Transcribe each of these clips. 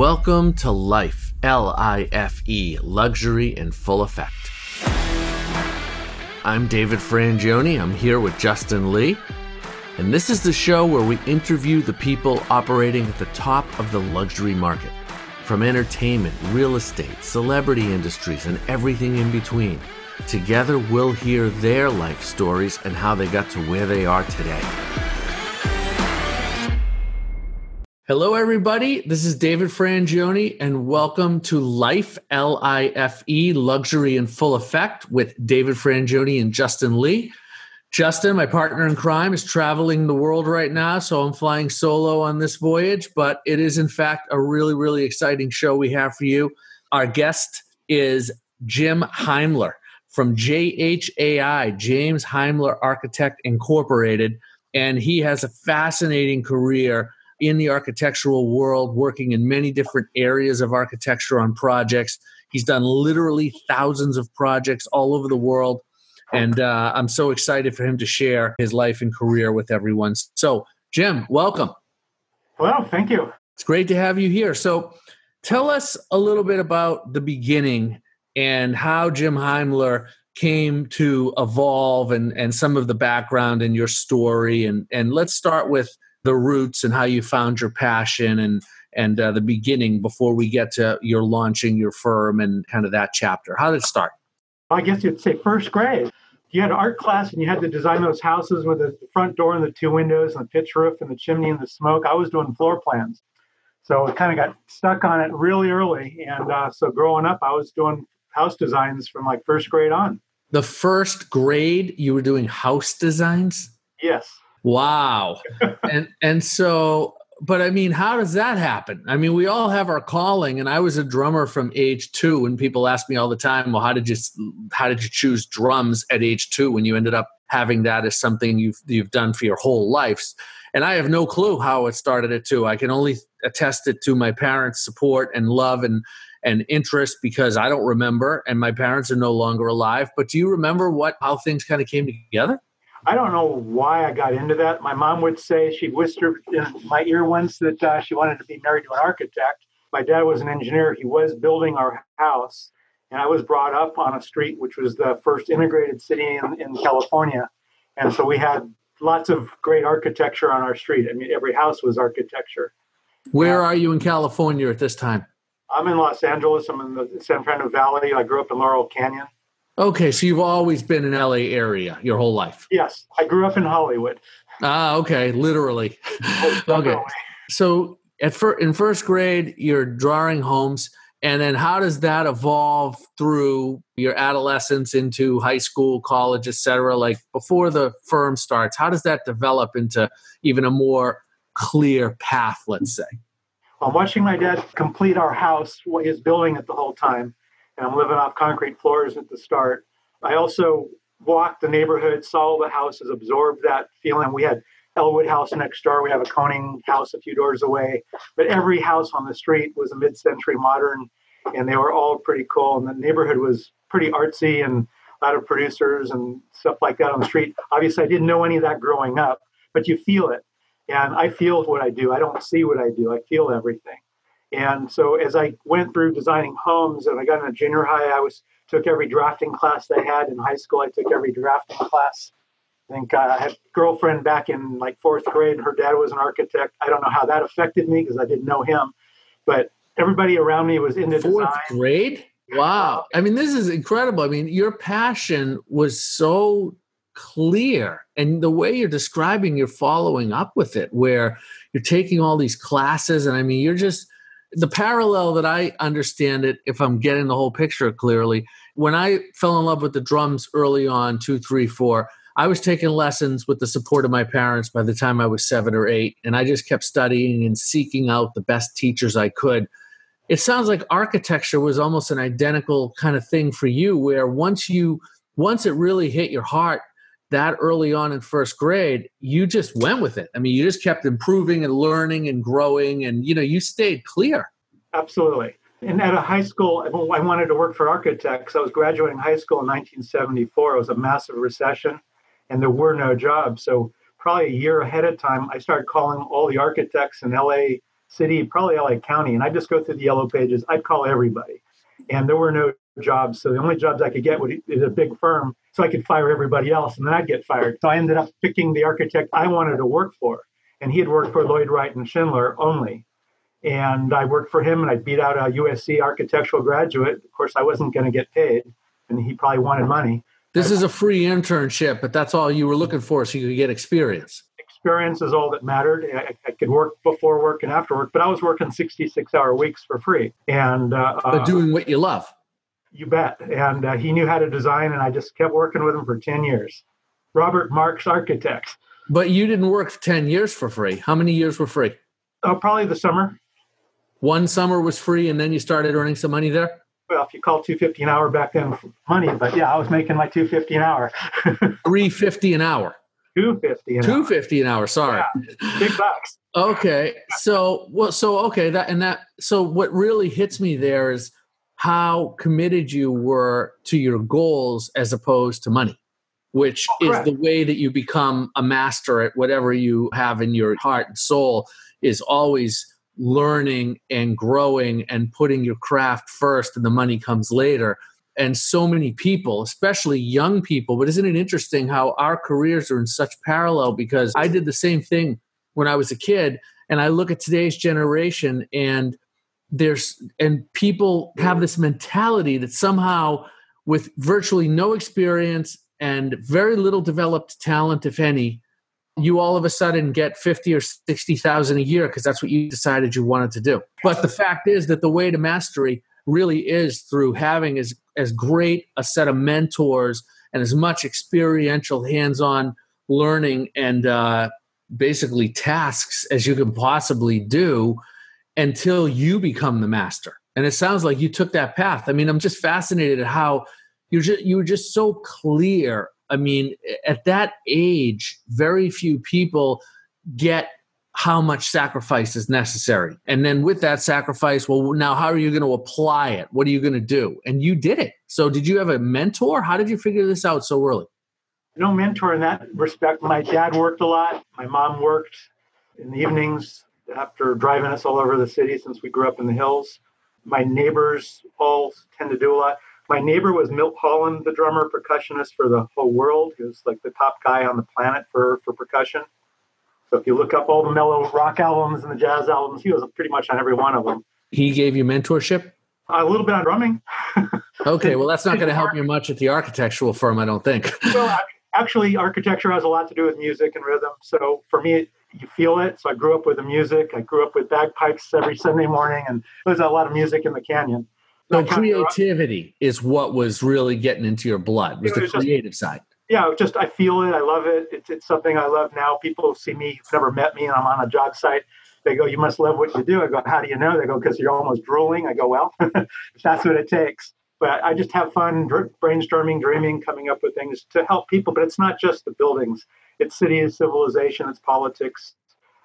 Welcome to Life, L I F E, Luxury in Full Effect. I'm David Frangioni. I'm here with Justin Lee. And this is the show where we interview the people operating at the top of the luxury market from entertainment, real estate, celebrity industries, and everything in between. Together, we'll hear their life stories and how they got to where they are today. Hello, everybody. This is David Frangioni, and welcome to Life, L I F E, Luxury in Full Effect with David Frangioni and Justin Lee. Justin, my partner in crime, is traveling the world right now, so I'm flying solo on this voyage, but it is, in fact, a really, really exciting show we have for you. Our guest is Jim Heimler from JHAI, James Heimler Architect Incorporated, and he has a fascinating career in the architectural world, working in many different areas of architecture on projects. He's done literally thousands of projects all over the world. And uh, I'm so excited for him to share his life and career with everyone. So, Jim, welcome. Well, thank you. It's great to have you here. So, tell us a little bit about the beginning and how Jim Heimler came to evolve and, and some of the background in your story. And, and let's start with the roots and how you found your passion and and uh, the beginning before we get to your launching your firm and kind of that chapter. How did it start? I guess you'd say first grade. You had art class and you had to design those houses with the front door and the two windows and the pitch roof and the chimney and the smoke. I was doing floor plans. So I kind of got stuck on it really early. And uh, so growing up, I was doing house designs from like first grade on. The first grade, you were doing house designs? Yes. Wow. and and so but I mean, how does that happen? I mean, we all have our calling, and I was a drummer from age two. And people ask me all the time, "Well, how did you how did you choose drums at age two when you ended up having that as something you've you've done for your whole life?" And I have no clue how it started at two. I can only attest it to my parents' support and love and and interest because I don't remember, and my parents are no longer alive. But do you remember what how things kind of came together? I don't know why I got into that. My mom would say she whispered in my ear once that uh, she wanted to be married to an architect. My dad was an engineer. He was building our house, and I was brought up on a street which was the first integrated city in, in California. And so we had lots of great architecture on our street. I mean, every house was architecture. Where uh, are you in California at this time? I'm in Los Angeles. I'm in the San Fernando Valley. I grew up in Laurel Canyon. Okay, so you've always been in LA area your whole life. Yes, I grew up in Hollywood. Ah, okay, literally. okay, so at fir- in first grade, you're drawing homes, and then how does that evolve through your adolescence into high school, college, etc.? Like before the firm starts, how does that develop into even a more clear path? Let's say. I'm watching my dad complete our house, what he's building it the whole time and I'm living off concrete floors at the start. I also walked the neighborhood, saw the houses, absorbed that feeling. We had Ellwood House next door. We have a Koenig house a few doors away. But every house on the street was a mid-century modern, and they were all pretty cool. And the neighborhood was pretty artsy and a lot of producers and stuff like that on the street. Obviously, I didn't know any of that growing up, but you feel it. And I feel what I do. I don't see what I do. I feel everything. And so as I went through designing homes and I got into junior high, I was took every drafting class they had. In high school, I took every drafting class. I think uh, I had a girlfriend back in like fourth grade, and her dad was an architect. I don't know how that affected me because I didn't know him, but everybody around me was into fourth design. grade. Wow. I mean, this is incredible. I mean, your passion was so clear and the way you're describing you're following up with it where you're taking all these classes and i mean you're just the parallel that I understand it, if I'm getting the whole picture clearly, when I fell in love with the drums early on, two, three, four, I was taking lessons with the support of my parents by the time I was seven or eight. And I just kept studying and seeking out the best teachers I could. It sounds like architecture was almost an identical kind of thing for you, where once you, once it really hit your heart, that early on in first grade, you just went with it. I mean, you just kept improving and learning and growing, and you know, you stayed clear. Absolutely. And at a high school, I wanted to work for architects. I was graduating high school in 1974. It was a massive recession, and there were no jobs. So probably a year ahead of time, I started calling all the architects in LA city, probably LA County, and I'd just go through the yellow pages. I'd call everybody. And there were no jobs. So the only jobs I could get was a big firm so I could fire everybody else and then I'd get fired. So I ended up picking the architect I wanted to work for. And he had worked for Lloyd Wright and Schindler only. And I worked for him and I beat out a USC architectural graduate. Of course, I wasn't going to get paid and he probably wanted money. This is a free internship, but that's all you were looking for so you could get experience. Experience is all that mattered. I, I could work before work and after work, but I was working 66 hour weeks for free. And uh, but doing what you love. You bet. And uh, he knew how to design, and I just kept working with him for 10 years. Robert Marks Architects. But you didn't work 10 years for free. How many years were free? Oh, probably the summer. One summer was free, and then you started earning some money there? Well, if you call 250 an hour back then money, but yeah, I was making my 250 an hour. 350 an hour. 250 an 250 hour. an hour, sorry. Yeah, big bucks. okay. So, well, so, okay. That, and that, so what really hits me there is how committed you were to your goals as opposed to money, which oh, is the way that you become a master at whatever you have in your heart and soul is always learning and growing and putting your craft first and the money comes later. And so many people especially young people but isn't it interesting how our careers are in such parallel? Because i did the same thing when i was a kid and i look at today's generation and there's and people have this mentality that somehow with virtually no experience and very little developed talent if any you all of a sudden get 50 or 60,000 a year because that's what you decided you wanted to do. But the fact is that the way to mastery really is through having as as great a set of mentors and as much experiential hands-on learning and uh, basically tasks as you can possibly do until you become the master. And it sounds like you took that path. I mean, I'm just fascinated at how you're just you were just so clear. I mean, at that age, very few people get how much sacrifice is necessary. And then with that sacrifice, well, now how are you going to apply it? What are you going to do? And you did it. So, did you have a mentor? How did you figure this out so early? No mentor in that respect. My dad worked a lot. My mom worked in the evenings after driving us all over the city since we grew up in the hills. My neighbors all tend to do a lot. My neighbor was Milt Holland, the drummer, percussionist for the whole world. He was like the top guy on the planet for, for percussion. So if you look up all the mellow rock albums and the jazz albums, he was pretty much on every one of them. He gave you mentorship? A little bit on drumming. okay, well, that's not going to help you much at the architectural firm, I don't think. well, actually, architecture has a lot to do with music and rhythm. So for me, you feel it. So I grew up with the music. I grew up with bagpipes every Sunday morning, and there's a lot of music in the canyon. So creativity is what was really getting into your blood. Was, was the creative just, side? Yeah, just I feel it. I love it. It's, it's something I love now. People see me, never met me, and I'm on a job site. They go, "You must love what you do." I go, "How do you know?" They go, "Because you're almost drooling." I go, "Well, if that's what it takes." But I just have fun brainstorming, dreaming, coming up with things to help people. But it's not just the buildings it's cities, civilization, it's politics.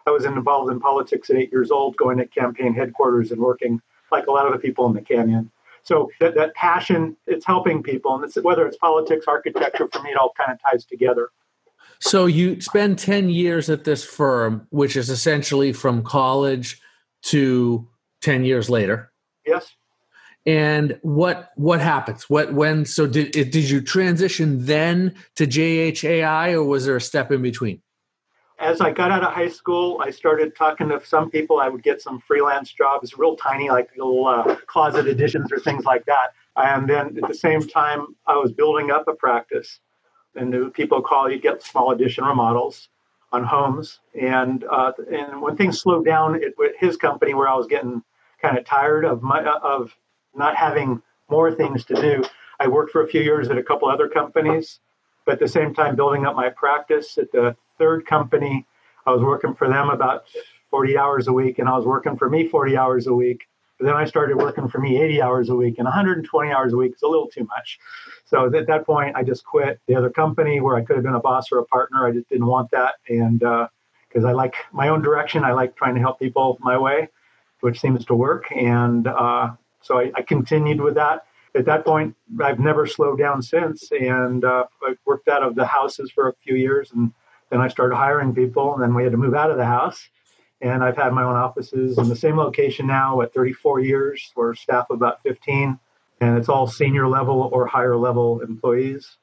I was involved in politics at eight years old, going to campaign headquarters and working like a lot of the people in the canyon. So that, that passion, it's helping people. And it's, whether it's politics, architecture, for me, it all kind of ties together. So you spend 10 years at this firm, which is essentially from college to 10 years later. Yes and what what happens? What when so did did you transition then to jhai or was there a step in between? As i got out of high school i started talking to some people. I would get some freelance jobs real tiny like little uh, closet additions or things like that. And then at the same time i was building up a practice. And people call you get small addition remodels on homes. And uh, and when things slowed down with his company where i was getting kind of tired of my of not having more things to do. I worked for a few years at a couple other companies, but at the same time building up my practice. At the third company, I was working for them about 40 hours a week, and I was working for me 40 hours a week. But then I started working for me 80 hours a week, and 120 hours a week is a little too much. So at that point, I just quit the other company where I could have been a boss or a partner. I just didn't want that, and because uh, I like my own direction, I like trying to help people my way, which seems to work. And uh, so I, I, continued with that. At that point, I've never slowed down since, and uh, I worked out of the houses for a few years, and then I started hiring people, and then we had to move out of the house, And I've had my own offices in the same location now at 34 years. We're staff about 15, and it's all senior level or higher level employees.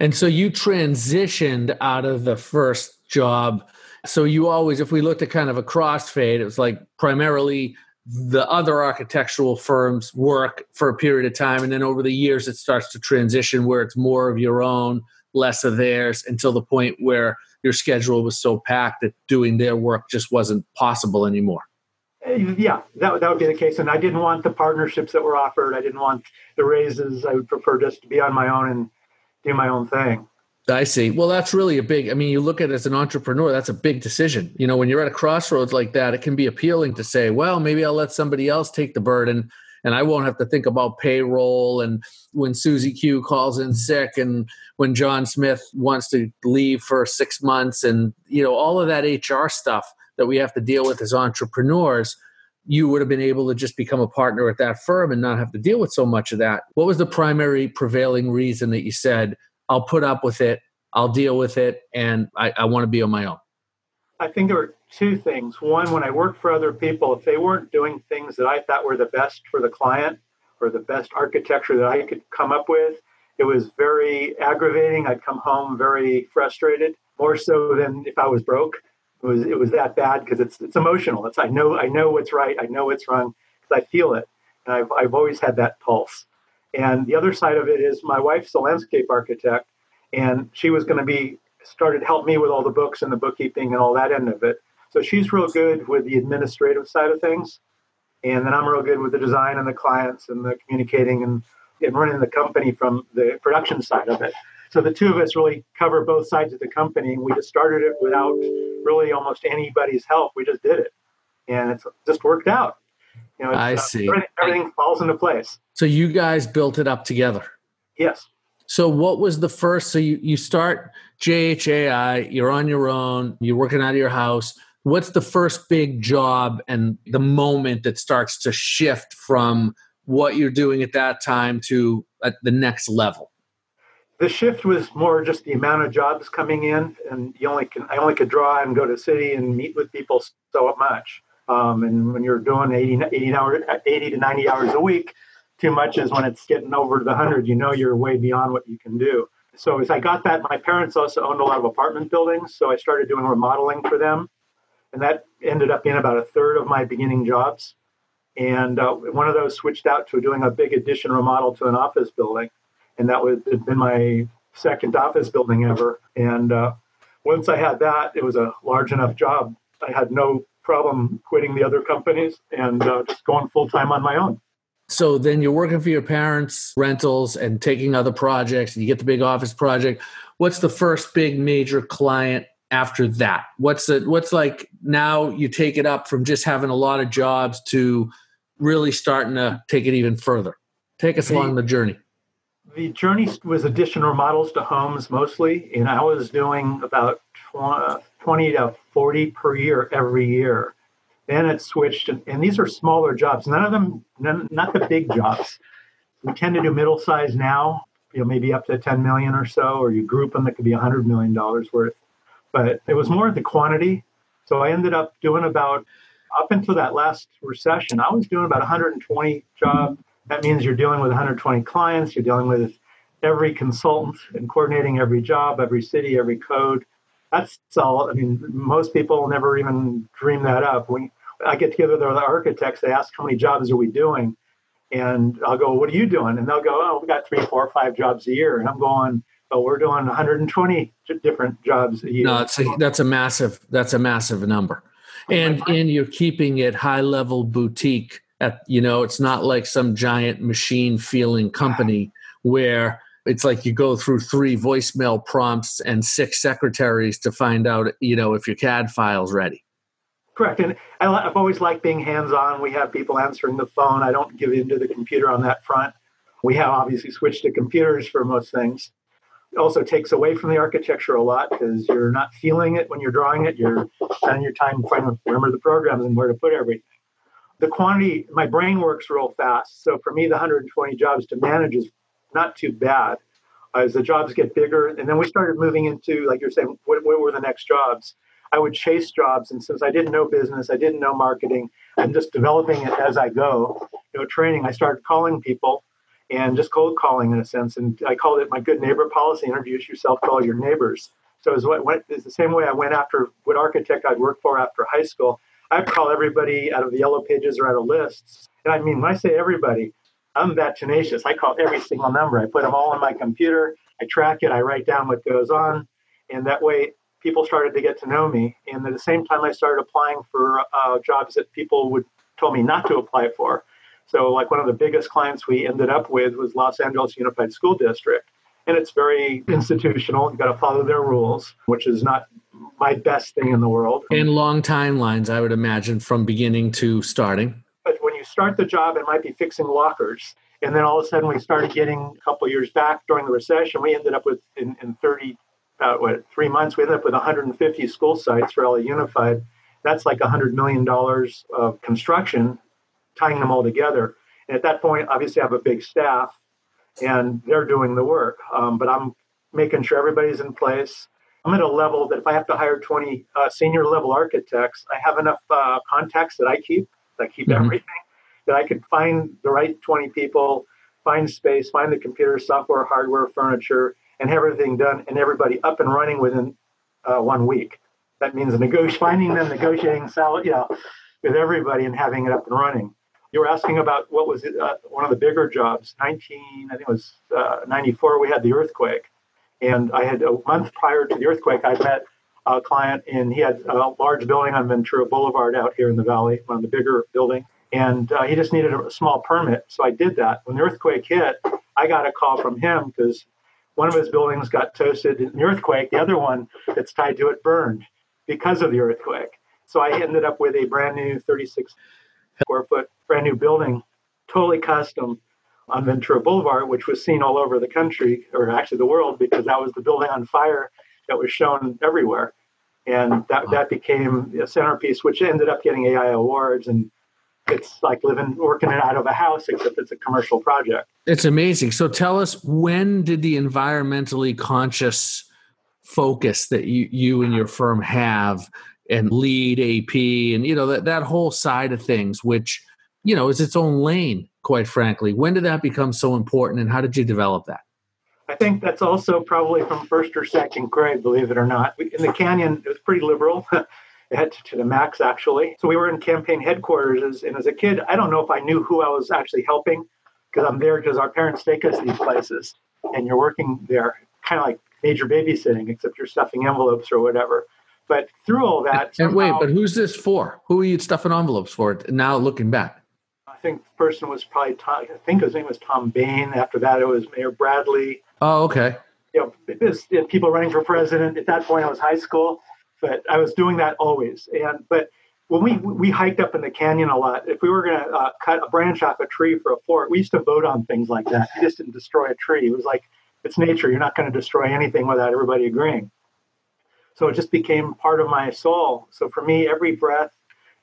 And so you transitioned out of the first job. So you always, if we looked at kind of a crossfade, it was like primarily the other architectural firms work for a period of time. And then over the years, it starts to transition where it's more of your own, less of theirs until the point where your schedule was so packed that doing their work just wasn't possible anymore. Uh, yeah, that, that would be the case. And I didn't want the partnerships that were offered. I didn't want the raises. I would prefer just to be on my own and do my own thing. I see. Well, that's really a big, I mean, you look at it as an entrepreneur, that's a big decision. You know, when you're at a crossroads like that, it can be appealing to say, well, maybe I'll let somebody else take the burden and I won't have to think about payroll and when Susie Q calls in sick and when John Smith wants to leave for six months and, you know, all of that HR stuff that we have to deal with as entrepreneurs you would have been able to just become a partner at that firm and not have to deal with so much of that. What was the primary prevailing reason that you said, I'll put up with it, I'll deal with it, and I, I want to be on my own? I think there were two things. One, when I worked for other people, if they weren't doing things that I thought were the best for the client or the best architecture that I could come up with, it was very aggravating. I'd come home very frustrated, more so than if I was broke. It was it was that bad because it's it's emotional. It's I know I know what's right. I know what's wrong because I feel it, and I've I've always had that pulse. And the other side of it is my wife's a landscape architect, and she was going to be started help me with all the books and the bookkeeping and all that end of it. So she's real good with the administrative side of things, and then I'm real good with the design and the clients and the communicating and, and running the company from the production side of it. So the two of us really cover both sides of the company. We just started it without really almost anybody's help. We just did it, and it's just worked out. You know, I uh, see. Everything, everything falls into place. So you guys built it up together. Yes. So what was the first? So you you start JHAI. You're on your own. You're working out of your house. What's the first big job and the moment that starts to shift from what you're doing at that time to at the next level? the shift was more just the amount of jobs coming in, and you only can I only could draw and go to city and meet with people so much. Um, and when you're doing 80, 80, hours, 80 to 90 hours a week, too much is when it's getting over the 100. You know you're way beyond what you can do. So as I got that, my parents also owned a lot of apartment buildings, so I started doing remodeling for them, and that ended up being about a third of my beginning jobs. And uh, one of those switched out to doing a big addition remodel to an office building and that would have been my second office building ever. And uh, once I had that, it was a large enough job. I had no problem quitting the other companies and uh, just going full time on my own. So then you're working for your parents' rentals and taking other projects, and you get the big office project. What's the first big major client after that? What's the what's like now you take it up from just having a lot of jobs to really starting to take it even further? Take us along the journey the journey was addition remodels to homes mostly, and I was doing about 20 to 40 per year every year. Then it switched, and these are smaller jobs. None of them, none, not the big jobs. We tend to do middle size now, you know, maybe up to 10 million or so, or you group them that could be 100 million dollars worth. But it was more the quantity. So I ended up doing about up until that last recession, I was doing about 120 job. that means you're dealing with 120 clients, you're dealing with every consultant and coordinating every job, every city, every code. That's all. I mean, most people never even dream that up. When I get together with the architects, they ask how many jobs are we doing, and I'll go, "What are you doing?" And they'll go, "Oh, we've got three, four, five jobs a year." And I'm going, "Oh, we're doing 120 different jobs a year." No, that's a, that's a massive that's a massive number, oh and and you're keeping it high level boutique at you know it's not like some giant machine feeling company ah. where it's like you go through three voicemail prompts and six secretaries to find out you know if your cad file's ready. Correct. And i've always liked being hands on we have people answering the phone. I don't give into the computer on that front. We have obviously switched to computers for most things. It also takes away from the architecture a lot because you're not feeling it when you're drawing it. You're spending your time trying to remember the programs and where to put everything. The quantity, my brain works real fast. So for me, the 120 jobs to manage is not too bad. As the jobs get bigger, and then we started moving into, like you're saying, what, what were the next jobs? I would chase jobs. And since I didn't know business, I didn't know marketing, I'm just developing it as I go. You know, training, I started calling people and just cold calling in a sense. And I called it my good neighbor policy introduce yourself to all your neighbors. So it's, what, went, it's the same way I went after what architect I'd worked for after high school. I'd call everybody out of the yellow pages or out of lists. And I mean, when I say everybody, I'm that tenacious. I call every single number. I put them all on my computer. I track it. I write down what goes on. And that way, people started to get to know me. And at the same time, I started applying for uh, jobs that people would told me not to apply for. So, like one of the biggest clients we ended up with was Los Angeles Unified School District. And it's very institutional. You've got to follow their rules, which is not my best thing in the world. And long timelines, I would imagine, from beginning to starting. You start the job, it might be fixing lockers. And then all of a sudden, we started getting a couple years back during the recession. We ended up with, in, in 30, uh, what, three months, we ended up with 150 school sites for LA Unified. That's like $100 million of construction tying them all together. And at that point, obviously, I have a big staff and they're doing the work. Um, but I'm making sure everybody's in place. I'm at a level that if I have to hire 20 uh, senior level architects, I have enough uh, contacts that I keep, that keep mm-hmm. everything, that I could find the right 20 people, find space, find the computer, software, hardware, furniture, and have everything done and everybody up and running within uh, one week. That means finding them, negotiating, salary, you know, with everybody and having it up and running you were asking about what was uh, one of the bigger jobs. 19, I think it was uh, 94. We had the earthquake, and I had a month prior to the earthquake, I met a client, and he had a large building on Ventura Boulevard out here in the valley, one of the bigger buildings, and uh, he just needed a small permit. So I did that. When the earthquake hit, I got a call from him because one of his buildings got toasted in the earthquake. The other one that's tied to it burned because of the earthquake. So I ended up with a brand new 36 square foot brand new building, totally custom on Ventura Boulevard, which was seen all over the country, or actually the world, because that was the building on fire that was shown everywhere. And that, that became a centerpiece, which ended up getting AIA awards. And it's like living, working it out of a house, except it's a commercial project. It's amazing. So tell us, when did the environmentally conscious focus that you, you and your firm have and LEED AP and, you know, that, that whole side of things, which you know, is its own lane, quite frankly. When did that become so important and how did you develop that? I think that's also probably from first or second grade, believe it or not. In the canyon, it was pretty liberal. had to, to the max, actually. So we were in campaign headquarters. As, and as a kid, I don't know if I knew who I was actually helping because I'm there because our parents take us these places and you're working there, kind of like major babysitting, except you're stuffing envelopes or whatever. But through all that. And wait, but who's this for? Who are you stuffing envelopes for now looking back? I think the person was probably Tom, I think his name was Tom Bain. After that, it was Mayor Bradley. Oh, okay. You know, it was, people running for president. At that point, I was high school, but I was doing that always. And but when we we hiked up in the canyon a lot, if we were going to uh, cut a branch off a tree for a fort, we used to vote on things like that. You just didn't destroy a tree. It was like it's nature. You're not going to destroy anything without everybody agreeing. So it just became part of my soul. So for me, every breath,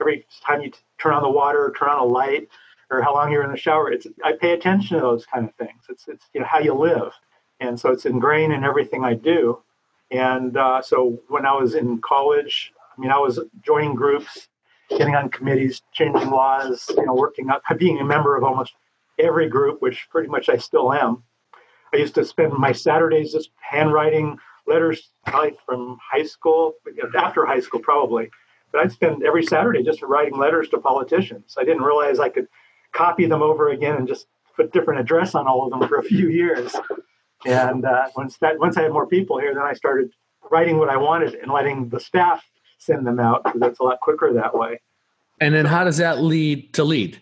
every time you turn on the water, turn on a light, or how long you're in the shower. It's I pay attention to those kind of things. It's it's you know how you live, and so it's ingrained in everything I do. And uh, so when I was in college, I mean, I was joining groups, getting on committees, changing laws, you know, working up, being a member of almost every group, which pretty much I still am. I used to spend my Saturdays just handwriting letters, probably from high school, after high school probably. But I'd spend every Saturday just writing letters to politicians. I didn't realize I could copy them over again and just put different address on all of them for a few years. And uh, once that once I had more people here, then I started writing what I wanted and letting the staff send them out because that's a lot quicker that way. And then how does that lead to LEED?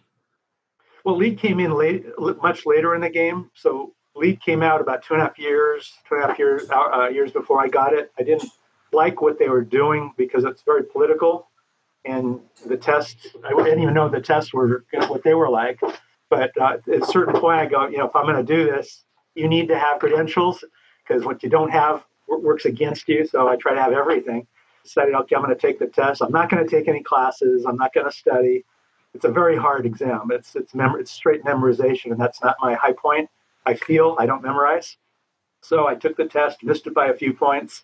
Well, LEED came in late, much later in the game. So LEED came out about two and a half years, two and a half years uh, uh years before I got it. I didn't like what they were doing because it's very political and the tests i didn't even know the tests were what they were like but uh, at a certain point i go you know if i'm going to do this you need to have credentials because what you don't have works against you so i try to have everything. Decided okay i'm going to take the test. I'm not going to take any classes. I'm not going to study. It's a very hard exam. It's it's mem- it's straight memorization and that's not my high point. I feel i don't memorize. So i took the test missed it by a few points.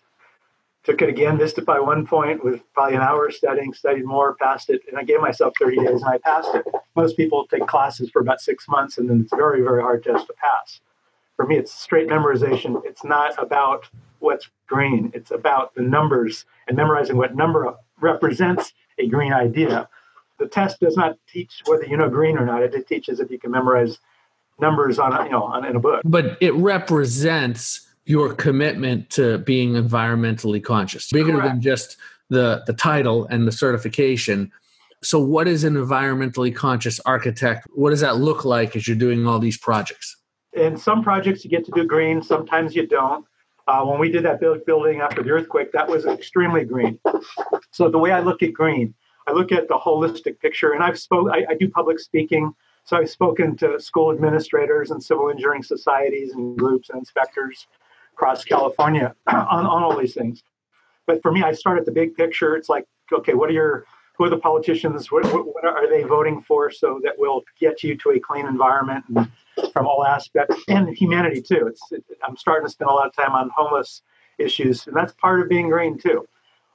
Took it again, missed it by one point with probably an hour studying, studied more, passed it, and I gave myself 30 days and I passed it. Most people take classes for about six months and then it's a very, very hard test to pass. For me, it's straight memorization. It's not about what's green, it's about the numbers and memorizing what number represents a green idea. The test does not teach whether you know green or not. It teaches if you can memorize numbers on a, you know on, in a book. But it represents your commitment to being environmentally conscious, bigger Correct. than just the the title and the certification. So, what is an environmentally conscious architect? What does that look like as you're doing all these projects? In some projects, you get to do green. Sometimes you don't. Uh, when we did that building after the earthquake, that was extremely green. So the way I look at green, I look at the holistic picture, and I've spoke. I, I do public speaking, so I've spoken to school administrators and civil engineering societies and groups and inspectors across California on, on all these things. But for me, I start at the big picture. It's like, okay, what are your who are the politicians? What, what are they voting for so that we'll get you to a clean environment and from all aspects and humanity too. It's it, I'm starting to spend a lot of time on homeless issues, and that's part of being green too.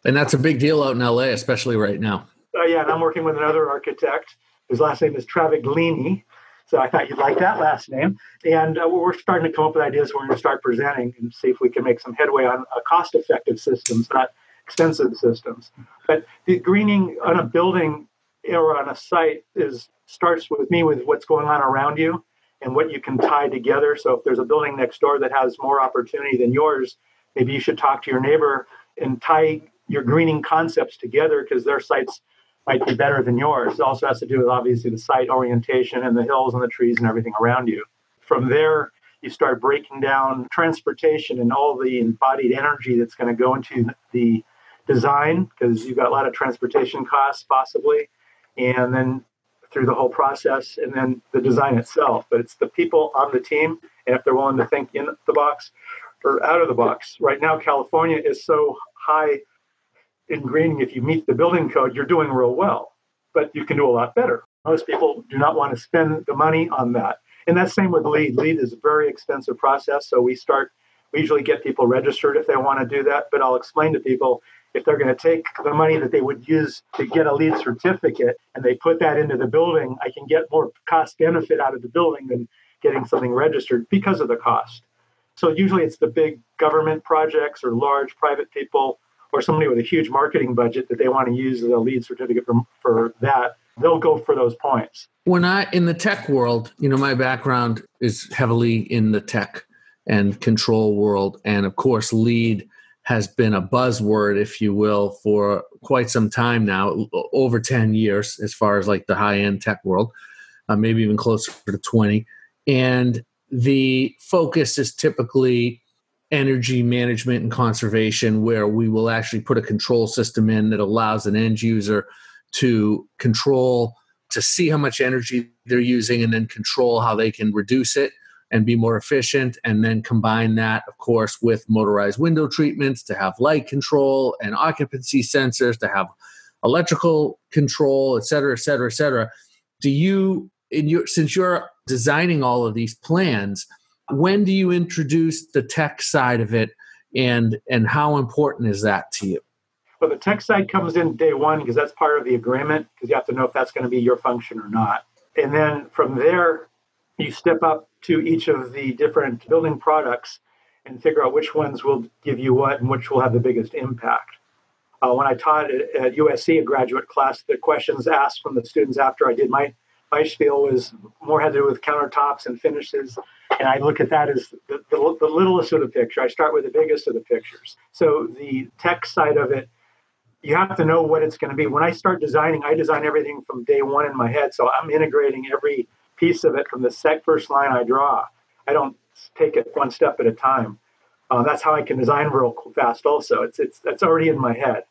And that's a big deal out in LA, especially right now. Uh, yeah, and I'm working with another architect. whose last name is Travaglini. So I thought you'd like that last name. And uh, we're starting to come up with ideas. We're going to start presenting and see if we can make some headway on uh, cost-effective systems, not expensive systems. But the greening on a building or on a site is starts with me with what's going on around you and what you can tie together. So if there's a building next door that has more opportunity than yours, maybe you should talk to your neighbor and tie your greening concepts together because their sites might be better than yours. It also has to do with obviously the site orientation and the hills and the trees and everything around you. From there, you start breaking down transportation and all the embodied energy that's going to go into the design because you've got a lot of transportation costs possibly. And then through the whole process and then the design itself. But it's the people on the team, and if they're willing to think in the box or out of the box. Right now, California is so high in greening. If you meet the building code, you're doing real well, but you can do a lot better. Most people do not want to spend the money on that. And that's same with LEED. LEED is a very expensive process. So we start, we usually get people registered if they want to do that. But I'll explain to people if they're going to take the money that they would use to get a LEED certificate and they put that into the building, I can get more cost benefit out of the building than getting something registered because of the cost. So usually it's the big government projects or large private people or somebody with a huge marketing budget that they want to use the LEED certificate for, for that. They'll go for those points. When I in the tech world, you know, my background is heavily in the tech and control world, and of course, LEED has been a buzzword, if you will, for quite some time now, over 10 years, as far as like the high end tech world, uh, maybe even closer to 20. And the focus is typically energy management and conservation, where we will actually put a control system in that allows an end user to control, to see how much energy they're using, and then control how they can reduce it and be more efficient and then combine that of course with motorized window treatments to have light control and occupancy sensors to have electrical control et cetera et cetera et cetera. Do you in your since you're designing all of these plans when do you introduce the tech side of it and and how important is that to you? Well the tech side comes in day one because that's part of the agreement because you have to know if that's going to be your function or not. And then from there you step up to each of the different building products and figure out which ones will give you what and which will have the biggest impact. Uh, when I taught at, USC, a graduate class, the questions asked from the students after I did my, my spiel was more had to do with countertops and finishes. And I look at that as the, the, the littlest of the picture. I start with the biggest of the pictures. So the tech side of it, you have to know what it's going to be. When I start designing, I design everything from day one in my head. So I'm integrating every piece of it from the set first line I draw. I don't take it one step at a time. Uh, that's how I can design real fast. Also, it's it's it's already in my head,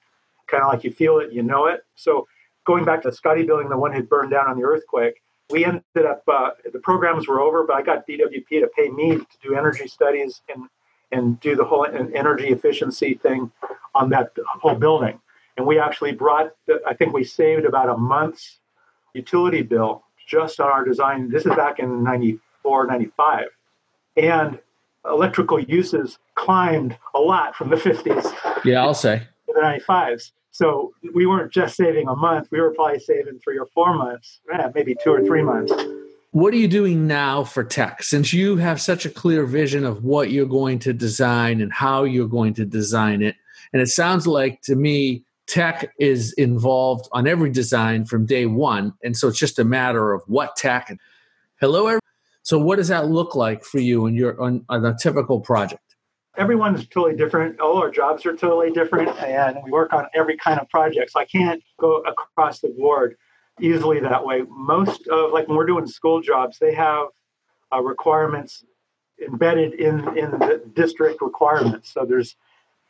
kind of like you feel it, you know it. So going back to Scotty building, the one had burned down on the earthquake. We ended up uh, the programs were over, but I got DWP to pay me to do energy studies and and do the whole energy efficiency thing on that whole building. And we actually brought, the, I think we saved about a month's utility bill just on our design. This is back in 94, 95. And electrical uses climbed a lot from the 50s Yeah, I'll say. The 95s. So we weren't just saving a month, we were probably saving three or four months, eh, maybe two or three months. What are you doing now for tech? Since you have such a clear vision of what you're going to design and how you're going to design it, and it sounds like to me, tech is involved on every design from day one. And so it's just a matter of what tech. Hello, everyone. So what does that look like for you and your on, on a typical project? everyone's totally different. All our jobs are totally different, and we work on every kind of project. So I can't go across the board easily that way. Most of like when we're doing school jobs, they have uh, requirements embedded in in the district requirements. So there's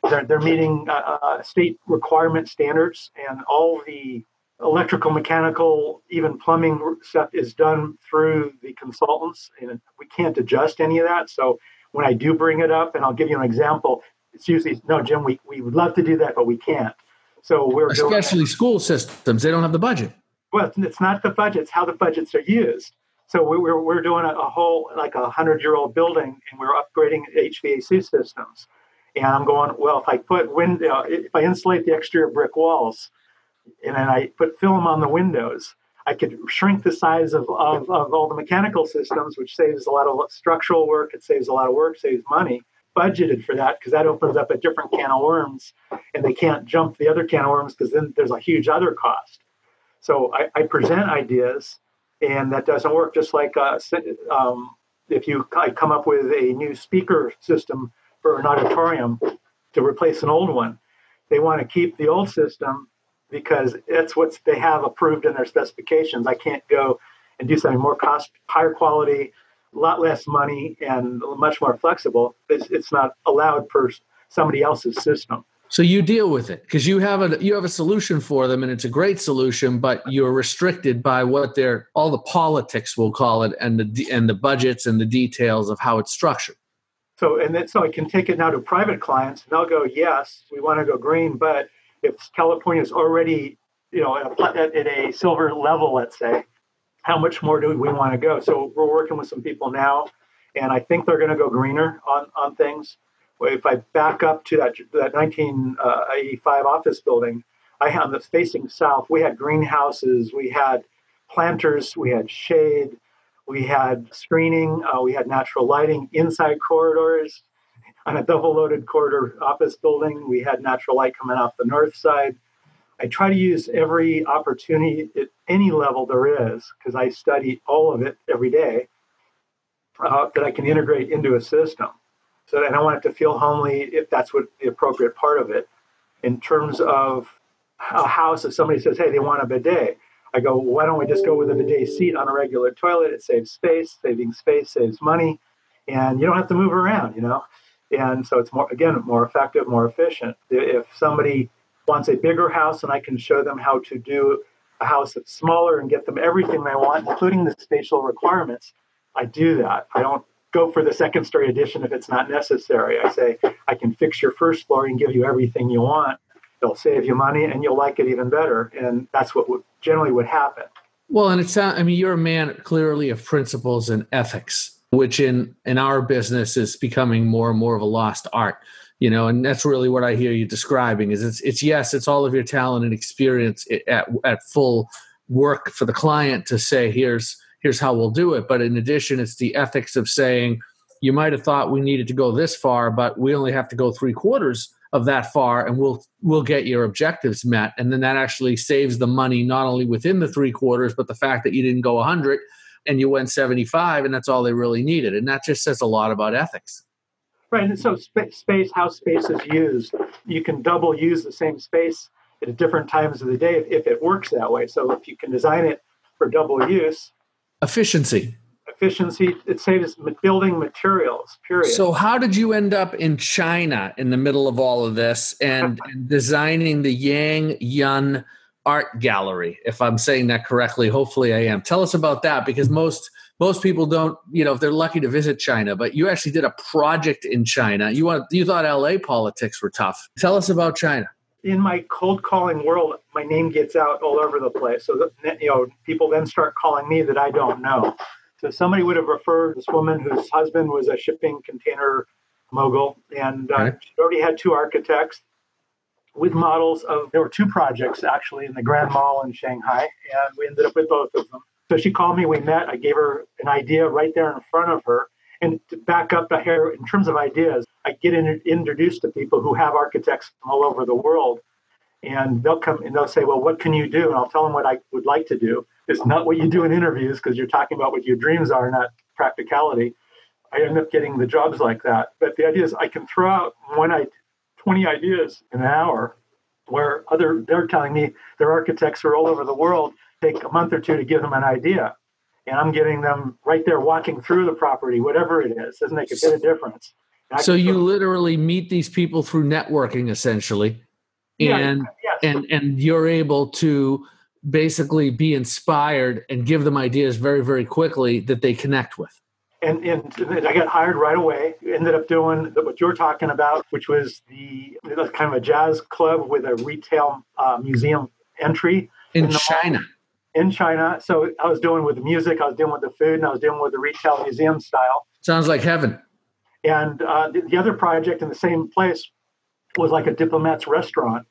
they're, they're meeting uh, uh, state requirement standards, and all the electrical, mechanical, even plumbing stuff is done through the consultants, and we can't adjust any of that. So when I do bring it up, and I'll give you an example, it's usually no, Jim. We we would love to do that, but we can't. So we're especially school systems. They don't have the budget. Well, it's not the budget; it's how the budgets are used. So we're we're doing a, a whole like a hundred year old building, and we're upgrading HVAC systems. And I'm going well. If I put window, if I insulate the exterior brick walls, and then I put film on the windows, I could shrink the size of, of, of all the mechanical systems, which saves a lot of structural work. It saves a lot of work, saves money. Budgeted for that because that opens up a different can of worms, and they can't jump the other can of worms because then there's a huge other cost. So I, I present ideas, and that doesn't work. Just like uh, um, if you I come up with a new speaker system for an auditorium to replace an old one, they want to keep the old system because it's what they have approved in their specifications. I can't go and do something more cost, higher quality, a lot less money, and much more flexible. It's, it's not allowed per somebody else's system. So you deal with it because you have a you have a solution for them, and it's a great solution. But you're restricted by what they're all the politics, we'll call it, and the and the budgets and the details of how it's structured. So and then so I can take it now to private clients, and they'll go, yes, we want to go green, but if California is already, you know, at a, at a silver level, let's say, how much more do we want to go? So we're working with some people now, and I think they're going to go greener on on things. If I back up to that that 1985 uh, office building, I had that's facing south. We had greenhouses, we had planters, we had shade, we had screening, uh, we had natural lighting inside corridors on a double loaded corridor office building. We had natural light coming off the north side. I try to use every opportunity at any level there is because I study all of it every day uh, that I can integrate into a system. So, and I don't want it to feel homely if that's what the appropriate part of it. In terms of a house, if somebody says, "Hey, they want a bidet," I go, "Why don't we just go with a bidet seat on a regular toilet? It saves space. Saving space saves money, and you don't have to move around." You know, and so it's more again more effective more efficient if somebody wants a bigger house and i can show them how to do a house that's smaller and get them everything they want including the spatial requirements i do that i don't go for the second story addition if it's not necessary i say i can fix your first floor and give you everything you want it'll save you money and you'll like it even better and that's what would, generally would happen. Well and it's i mean you're a man clearly of principles and ethics which in in our business is becoming more and more of a lost art you know and that's really what i hear you describing is it's it's yes it's all of your talent and experience at at full work for the client to say here's here's how we'll do it. But in addition it's the ethics of saying you might have thought we needed to go this far but we only have to go three quarters of that far and we'll we'll get your objectives met. And then that actually saves the money not only within the three quarters but the fact that you didn't go 100 and you went 75 and that's all they really needed. And that just says a lot about ethics. Right and so space how space is used. You can double use the same space at different times of the day if, if it works that way. So if you can design it for double use efficiency efficiency it saves building materials period. So how did you end up in china in the middle of all of this and, and designing the yang yun art gallery if i'm saying that correctly? Hopefully i am. Tell us about that because most most people don't you know if they're lucky to visit china but you actually did a project in china. You want you thought la politics were tough. Tell us about china. In my cold calling world my name gets out all over the place. So that you know people then start calling me that i don't know so somebody would have referred this woman whose husband was a shipping container mogul and uh, she already had two architects with models of there were two projects actually in the Grand Mall in Shanghai, and we ended up with both of them. So she called me, we met, I gave her an idea right there in front of her. And to back up here in terms of ideas, I get in, introduced to people who have architects from all over the world. And they'll come and they'll say, Well, what can you do? And I'll tell them what I would like to do. It's not what you do in interviews because you're talking about what your dreams are, not practicality. I end up getting the jobs like that. But the idea is I can throw out one, 20 ideas in an hour where other they're telling me their architects are all over the world take a month or two to give them an idea and i'm getting them right there walking through the property whatever it is doesn't make a bit of difference so you literally meet these people through networking essentially and yes. and and you're able to basically be inspired and give them ideas very very quickly that they connect with and, and I got hired right away. Ended up doing what you're talking about, which was the kind of a jazz club with a retail uh, museum entry in, in China. Mall. In China, so I was doing with the music, I was dealing with the food, and I was dealing with the retail museum style. Sounds like heaven. And uh, the, the other project in the same place was like a diplomat's restaurant,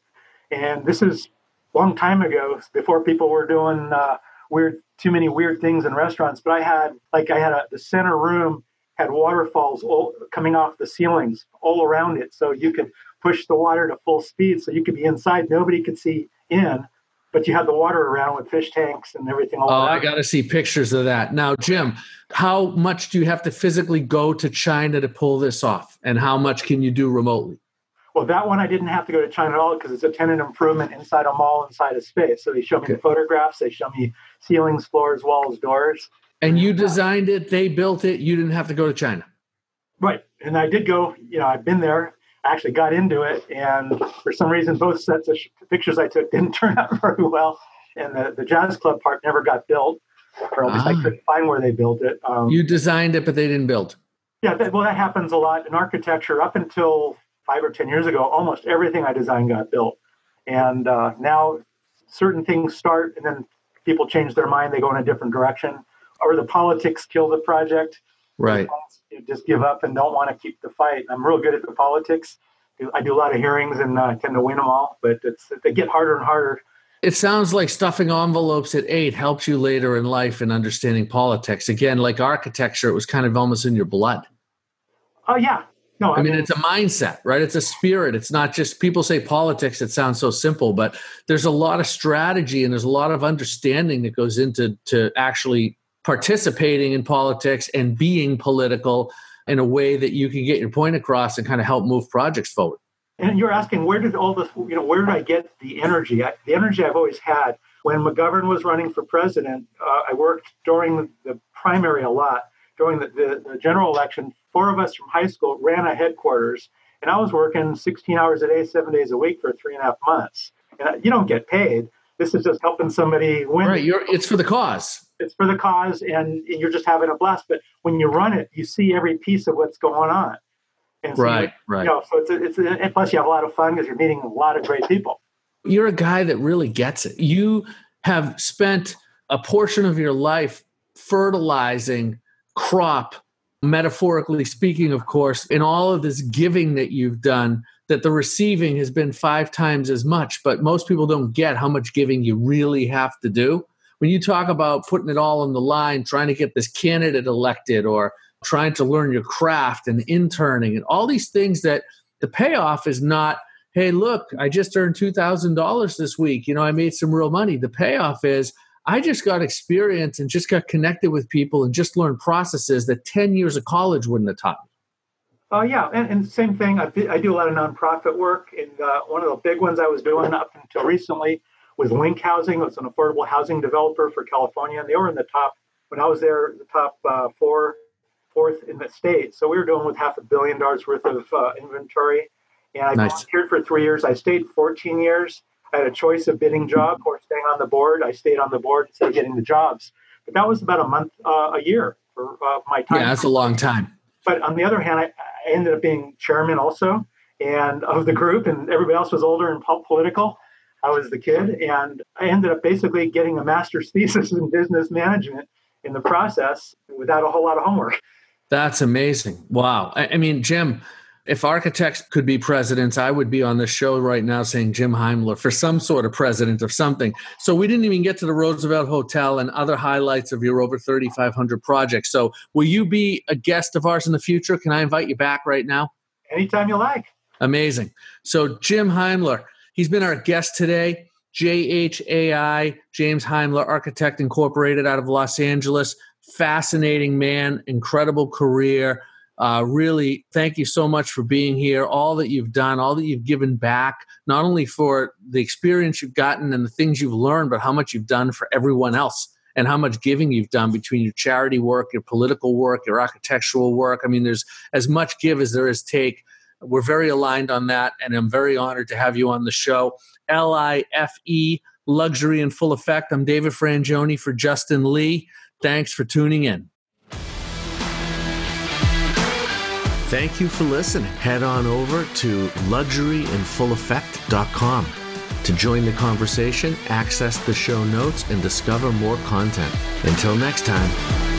and this is long time ago, before people were doing uh, weird too many weird things in restaurants, but I had like I had a the center room had waterfalls all, coming off the ceilings all around it, so you could push the water to full speed, so you could be inside, nobody could see in, but you had the water around with fish tanks and everything. oh, around. I got to see pictures of that. Now, Jim, how much do you have to physically go to China to pull this off, and how much can you do remotely? Well, that one I didn't have to go to China at all because it's a tenant improvement inside a mall, inside a space. So they show me okay. the photographs, they show me ceilings, floors, walls, doors. And you designed it, they built it, you didn't have to go to China. Right. And I did go, you know, I've been there, I actually got into it. And for some reason, both sets of pictures I took didn't turn out very well. And the, the jazz club part never got built, or at least ah. I couldn't find where they built it. Um, you designed it, but they didn't build. Yeah, that, well, that happens a lot in architecture. Up until five or 10 years ago, almost everything I designed got built. And uh, now certain things start and then people change their mind, they go in a different direction, or the politics kill the project. Right. You just give up and don't want to keep the fight. I'm real good at the politics. I do a lot of hearings and uh, tend to win them all, but it's they get harder and harder. It sounds like stuffing envelopes at eight helps you later in life in understanding politics. Again, like architecture, it was kind of almost in your blood. Oh yeah, no, I, I mean, mean, it's a mindset, right? It's a spirit. It's not just people say politics, it sounds so simple, but there's a lot of strategy and there's a lot of understanding that goes into to actually participating in politics and being political in a way that you can get your point across and kind of help move projects forward. And you're asking, where did all this, you know, where did I get the energy? I, the energy I've always had. When McGovern was running for president, uh, I worked during the, the primary a lot during the, the, the, general election, four of us from high school ran a headquarters, and I was working 16 hours a day, seven days a week for three and a half months. And you don't get paid. This is just helping somebody win. Right. You're, it's for the cause. It's for the cause, and you're just having a blast. But when you run it, you see every piece of what's going on. So right. right. You know, so it's, a, it's a, and plus you have a lot of fun because you're meeting a lot of great people. You're a guy that really gets it. You have spent a portion of your life fertilizing crop, metaphorically speaking, of course, in all of this giving that you've done, that the receiving has been five times as much. But most people don't get how much giving you really have to do. When you talk about putting it all on the line, trying to get this candidate elected, or trying to learn your craft and interning, and all these things that the payoff is not hey look i just earned $2000 this week you know i made some real money the payoff is I just got experience and just got connected with people and just learned processes that 10 years of college wouldn't have taught me. Oh, uh, yeah. And, and, same thing. I, I, do a lot of nonprofit work. And uh, one of the big ones I was doing up until recently was LINC Housing. It's an affordable housing developer for California. And they were in the top, when I was there, the top uh, four, fourth in the state. So we were doing with half a billion dollars worth of uh, inventory. And I nice. volunteered for three years. I stayed 14 years. I had a choice of bidding job or staying on the board. I stayed on the board instead of getting the jobs. But that was about a month, uh, a year for uh, my time. Yeah, that's a long time. But on the other hand, I, I, ended up being chairman also, and of the group, and everybody else was older and political. I was the kid, and I ended up basically getting a master's thesis in business management in the process without a whole lot of homework. That's amazing. Wow. I, I mean, Jim, If architects could be presidents, I would be on the show right now saying Jim Heimler for some sort of president of something. So we didn't even get to the Roosevelt Hotel and other highlights of your over 3,500 projects. So will you be a guest of ours in the future? Can I invite you back right now? Anytime you like. Amazing. So Jim Heimler, he's been our guest today. JHAI, James Heimler Architect Incorporated out of Los Angeles. Fascinating man, incredible career. Uh, really, thank you so much for being here. All that you've done, all that you've given back, not only for the experience you've gotten and the things you've learned, but how much you've done for everyone else and how much giving you've done between your charity work, your political work, your architectural work. I mean, there's as much give as there is take. We're very aligned on that, and I'm very honored to have you on the show. L I F E, Luxury in Full Effect. I'm David Frangioni for Justin Lee. Thanks for tuning in. Thank you for listening. Head on over to luxuryinfulleffect.com to join the conversation, access the show notes, and discover more content. Until next time.